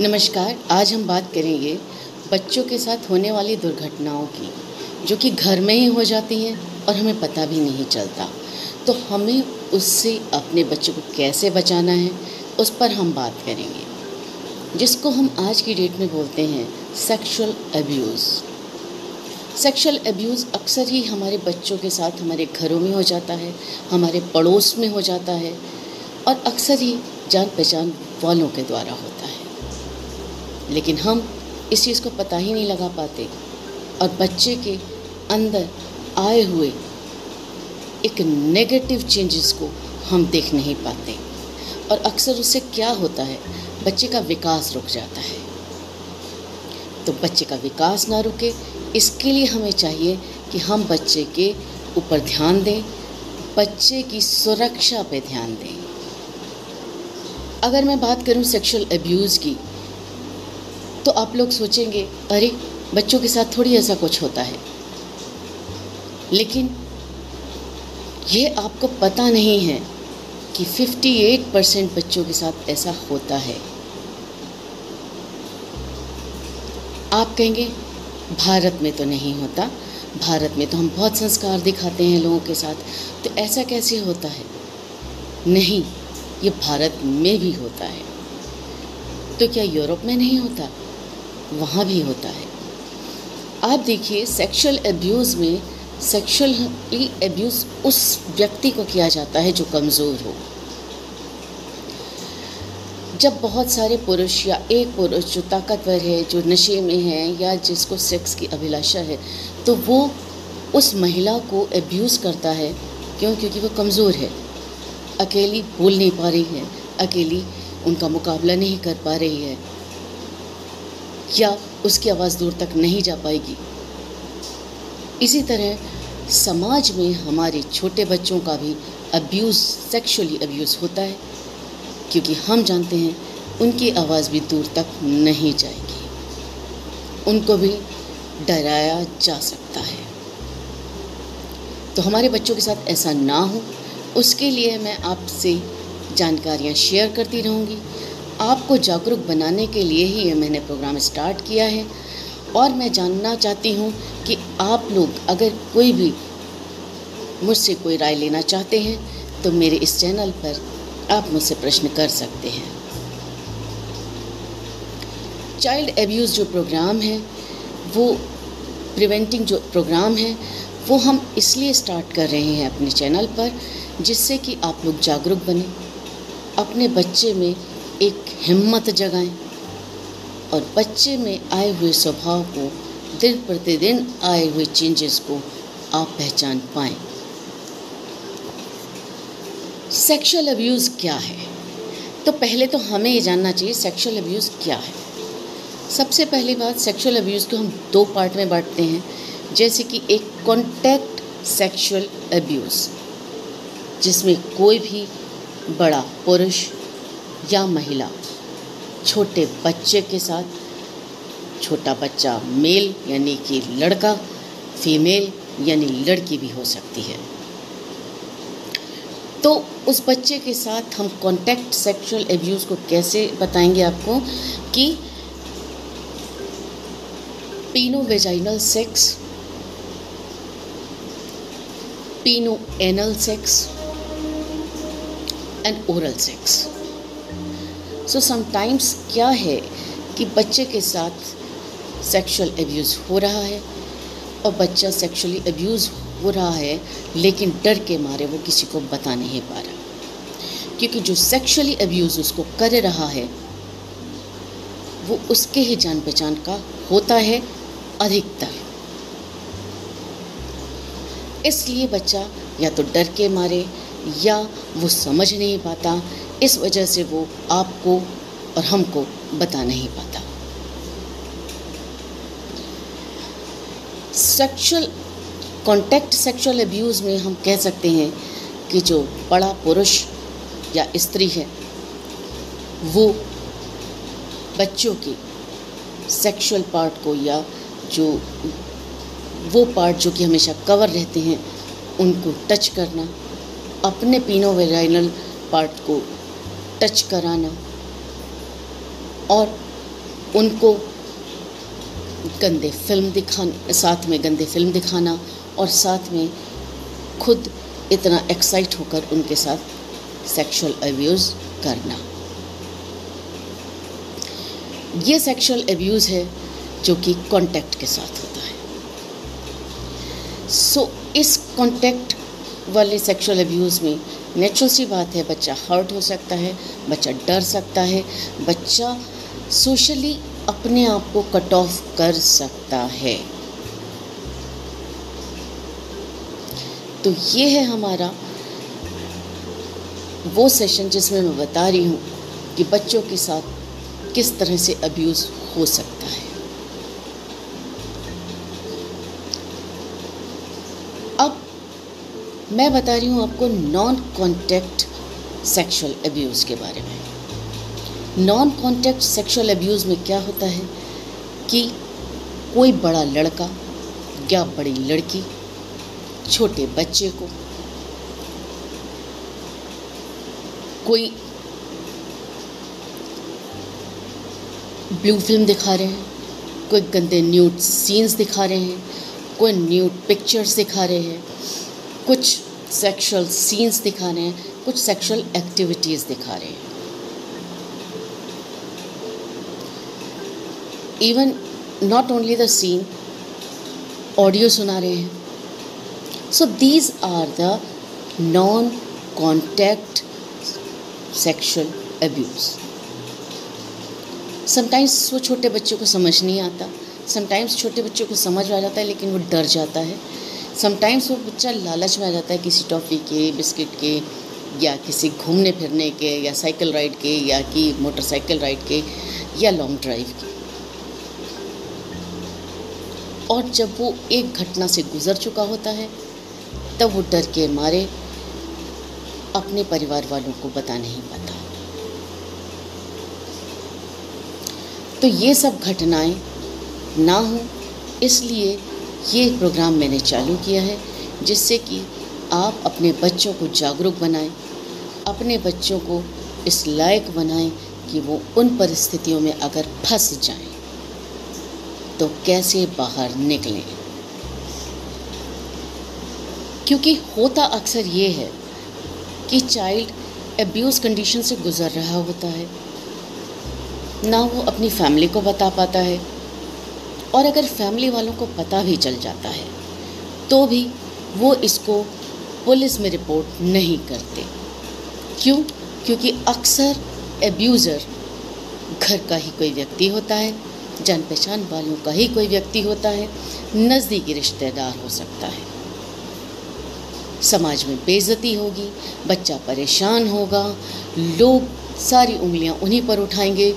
नमस्कार, आज हम बात करेंगे बच्चों के साथ होने वाली दुर्घटनाओं की, जो कि घर में ही हो जाती हैं और हमें पता भी नहीं चलता। तो हमें उससे अपने बच्चों को कैसे बचाना है, उस पर हम बात करेंगे, जिसको हम आज की डेट में बोलते हैं सेक्सुअल अब्यूज़ सेक्सुअल अब्यूज़ अक्सर ही हमारे बच्चों के साथ हमारे घरों में हो जाता है, हमारे पड़ोस में हो जाता है, और अक्सर ही जान पहचान वालों के द्वारा होता है। लेकिन हम इस चीज़ को पता ही नहीं लगा पाते और बच्चे के अंदर आए हुए एक नेगेटिव चेंजेस को हम देख नहीं पाते। और अक्सर उससे क्या होता है? बच्चे का विकास रुक जाता है। तो बच्चे का विकास ना रुके, इसके लिए हमें चाहिए कि हम बच्चे के ऊपर ध्यान दें, बच्चे की सुरक्षा पे ध्यान दें। अगर मैं बात करूँ सेक्सुअल अब्यूज़ की तो आप लोग सोचेंगे, अरे, बच्चों के साथ थोड़ी ऐसा कुछ होता है। लेकिन ये आपको पता नहीं है कि 58 परसेंट बच्चों के साथ ऐसा होता है। आप कहेंगे, भारत में तो नहीं होता। भारत में तो हम बहुत संस्कार दिखाते हैं लोगों के साथ। तो ऐसा कैसे होता है? नहीं, ये भारत में भी होता है। तो क्या यूरोप में नहीं होता? वहाँ भी होता है। आप देखिए सेक्सुअल एब्यूज़ में सेक्सुअली एब्यूज़ उस व्यक्ति को किया जाता है जो कमज़ोर हो। जब बहुत सारे पुरुष या एक पुरुष जो ताकतवर है, जो नशे में है या जिसको सेक्स की अभिलाषा है तो वो उस महिला को एब्यूज़ करता है। क्यों? क्योंकि वो कमज़ोर है। अकेली बोल नहीं पा रही है। अकेली उनका मुकाबला नहीं कर पा रही है। या उसकी आवाज़ दूर तक नहीं जा पाएगी। इसी तरह समाज में हमारे छोटे बच्चों का भी अब्यूज़ सेक्सुअली अब्यूज़ होता है, क्योंकि हम जानते हैं उनकी आवाज़ भी दूर तक नहीं जाएगी। उनको भी डराया जा सकता है। तो हमारे बच्चों के साथ ऐसा ना हो, उसके लिए मैं आपसे जानकारियाँ शेयर करती रहूँगी। आपको जागरूक बनाने के लिए ही ये मैंने प्रोग्राम स्टार्ट किया है। और मैं जानना चाहती हूँ कि आप लोग अगर कोई भी मुझसे कोई राय लेना चाहते हैं तो मेरे इस चैनल पर आप मुझसे प्रश्न कर सकते हैं। चाइल्ड एब्यूज़ जो प्रोग्राम है, वो प्रिवेंटिंग जो प्रोग्राम है, वो हम इसलिए स्टार्ट कर रहे हैं अपने चैनल पर, जिससे कि आप लोग जागरूक बने, अपने बच्चे में एक हिम्मत जगाएँ और बच्चे में आए हुए स्वभाव को दिन प्रतिदिन आए हुए चेंजेस को आप पहचान पाएँ। सेक्सुअल अब्यूज़ क्या है? तो पहले तो हमें ये जानना चाहिए सेक्सुअल अब्यूज़ क्या है। सबसे पहली बात सेक्सुअल अब्यूज़ को हम दो पार्ट में बांटते हैं, जैसे कि एक कॉन्टैक्ट सेक्सुअल अब्यूज़ जिसमें कोई भी बड़ा पुरुष या महिला, छोटे बच्चे के साथ, छोटा बच्चा मेल, यानी कि लड़का, फीमेल, यानी लड़की भी हो सकती है। तो उस बच्चे के साथ हम कॉन्टैक्ट सेक्सुअल एब्यूज़ को कैसे बताएँगे आपको कि peno vaginal sex peno anal sex and oral sex so sometimes क्या है कि बच्चे के साथ सेक्सुअल एब्यूज़ हो रहा है और बच्चा सेक्सुअली अब्यूज़ हो रहा है, लेकिन डर के मारे वो किसी को बता नहीं पा रहा। क्योंकि जो सेक्सुअली अब्यूज़ उसको कर रहा है, वो उसके ही जान पहचान का होता है अधिकतर। इसलिए बच्चा या तो डर के मारे या वो समझ नहीं पाता इस वजह से वो आपको और हमको बता नहीं पाता। सेक्सुअल कॉन्टैक्ट सेक्सुअल अब्यूज़ में हम कह सकते हैं कि जो बड़ा पुरुष या स्त्री है, वो बच्चों के सेक्सुअल पार्ट को या जो वो पार्ट जो कि हमेशा कवर रहते हैं, उनको टच करना, अपने पीनो वेजाइनल पार्ट को टच कराना और उनको गंदे फ़िल्म दिखा साथ में गंदे फ़िल्म दिखाना और साथ में खुद इतना एक्साइट होकर उनके साथ सेक्सुअल अब्यूज़ करना। ये सेक्सुअल अब्यूज़ है जो कि कांटेक्ट के साथ होता है। सो so, इस कांटेक्ट वाले सेक्सुअल अब्यूज़ में नेचुरल सी बात है, बच्चा हर्ट हो सकता है, बच्चा डर सकता है, बच्चा सोशली अपने आप को कट ऑफ़ कर सकता है। तो ये है हमारा वो सेशन जिसमें मैं बता रही हूँ कि बच्चों के साथ किस तरह से अब्यूज़ हो सकता है। मैं बता रही हूँ आपको नॉन कॉन्टैक्ट सेक्सुअल अब्यूज़ के बारे में। नॉन कॉन्टैक्ट सेक्सुअल अब्यूज़ में क्या होता है कि कोई बड़ा लड़का या बड़ी लड़की छोटे बच्चे को कोई ब्लू फ़िल्म दिखा रहे हैं, कोई गंदे न्यूड सीन्स दिखा रहे हैं, कोई न्यूड पिक्चर्स दिखा रहे हैं कुछ सेक्सुअल सीन्स दिखा रहे हैं, कुछ सेक्सुअल एक्टिविटीज़ दिखा रहे हैं। Even not only the scene audio सुना रहे हैं। So these are the non contact sexual abuse sometimes वो छोटे बच्चों को समझ नहीं आता समटाइम्स छोटे बच्चों को समझ आ जाता है, लेकिन वो डर जाता है। समटाइम्स वो बच्चा लालच में आ जाता है किसी टॉफ़ी के बिस्किट के, या किसी घूमने फिरने के, या साइकिल राइड के, या कि मोटरसाइकिल राइड के, या लॉन्ग ड्राइव के। और जब वो एक घटना से गुज़र चुका होता है, तब वो डर के मारे अपने परिवार वालों को बता नहीं पाता। तो ये सब घटनाएँ ना हो, इसलिए ये प्रोग्राम मैंने चालू किया है, जिससे कि आप अपने बच्चों को जागरूक बनाएँ, अपने बच्चों को इस लायक बनाएँ कि वो उन परिस्थितियों में अगर फंस जाएँ तो कैसे बाहर निकलें। क्योंकि होता अक्सर ये है कि चाइल्ड एब्यूज़ कंडीशन से गुज़र रहा होता है, ना वो अपनी फैमिली को बता पाता है और अगर फैमिली वालों को पता भी चल जाता है तो भी वो इसको पुलिस में रिपोर्ट नहीं करते। क्यों? क्योंकि अक्सर एब्यूज़र घर का ही कोई व्यक्ति होता है जान पहचान वालों का ही कोई व्यक्ति होता है, नज़दीकी रिश्तेदार हो सकता है। समाज में बेइज्जती होगी, बच्चा परेशान होगा, लोग सारी उंगलियाँ उन्हीं पर उठाएँगे।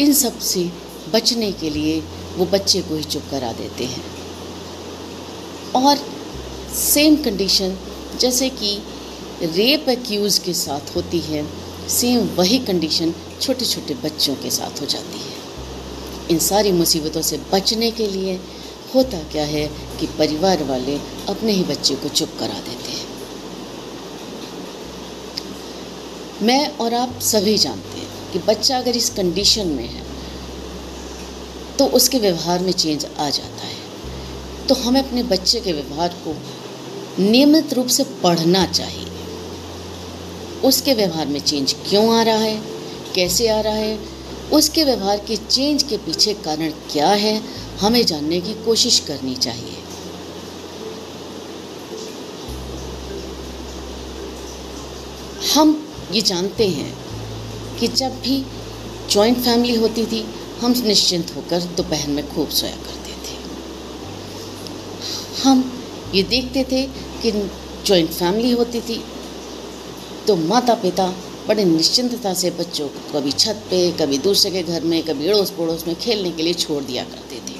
इन सबसे बचने के लिए वो बच्चे को ही चुप करा देते हैं। और सेम कंडीशन जैसे कि रेप एक्यूज़ के साथ होती है सेम वही कंडीशन छोटे छोटे बच्चों के साथ हो जाती है। इन सारी मुसीबतों से बचने के लिए होता क्या है कि परिवार वाले अपने ही बच्चे को चुप करा देते हैं। मैं और आप सभी जानते हैं कि बच्चा अगर इस कंडीशन में है तो उसके व्यवहार में चेंज आ जाता है। तो हमें अपने बच्चे के व्यवहार को नियमित रूप से पढ़ना चाहिए। उसके व्यवहार में चेंज क्यों आ रहा है? कैसे आ रहा है? उसके व्यवहार के चेंज के पीछे कारण क्या है? हमें जानने की कोशिश करनी चाहिए। हम ये जानते हैं कि जब भी जॉइंट फैमिली होती थी हम निश्चिंत होकर दोपहर में खूब सोया करते थे। हम ये देखते थे कि जॉइंट फैमिली होती थी तो माता पिता बड़े निश्चिंतता से बच्चों को कभी छत पे, कभी दूसरे के घर में, कभी अड़ोस पड़ोस में खेलने के लिए छोड़ दिया करते थे।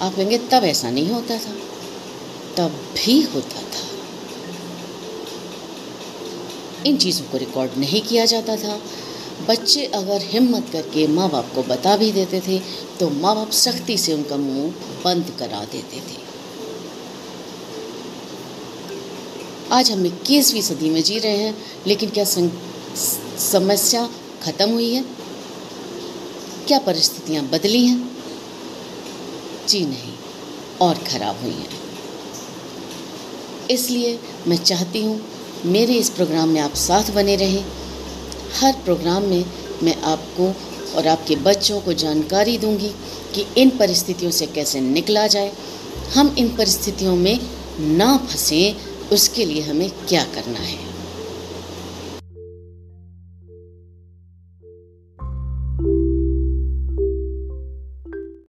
आप कहेंगे, तब ऐसा नहीं होता था, तब भी होता था। इन चीज़ों को रिकॉर्ड नहीं किया जाता था। बच्चे अगर हिम्मत करके माँ बाप को बता भी देते थे तो माँ बाप सख्ती से उनका मुँह बंद करा देते थे। आज हम इक्कीसवीं सदी में जी रहे हैं, लेकिन क्या समस्या ख़त्म हुई है? क्या परिस्थितियाँ बदली हैं? जी नहीं, और ख़राब हुई हैं। इसलिए मैं चाहती हूँ, मेरे इस प्रोग्राम में आप साथ बने रहें। हर प्रोग्राम में मैं आपको और आपके बच्चों को जानकारी दूँगी कि इन परिस्थितियों से कैसे निकला जाए, हम इन परिस्थितियों में ना फंसें, उसके लिए हमें क्या करना है।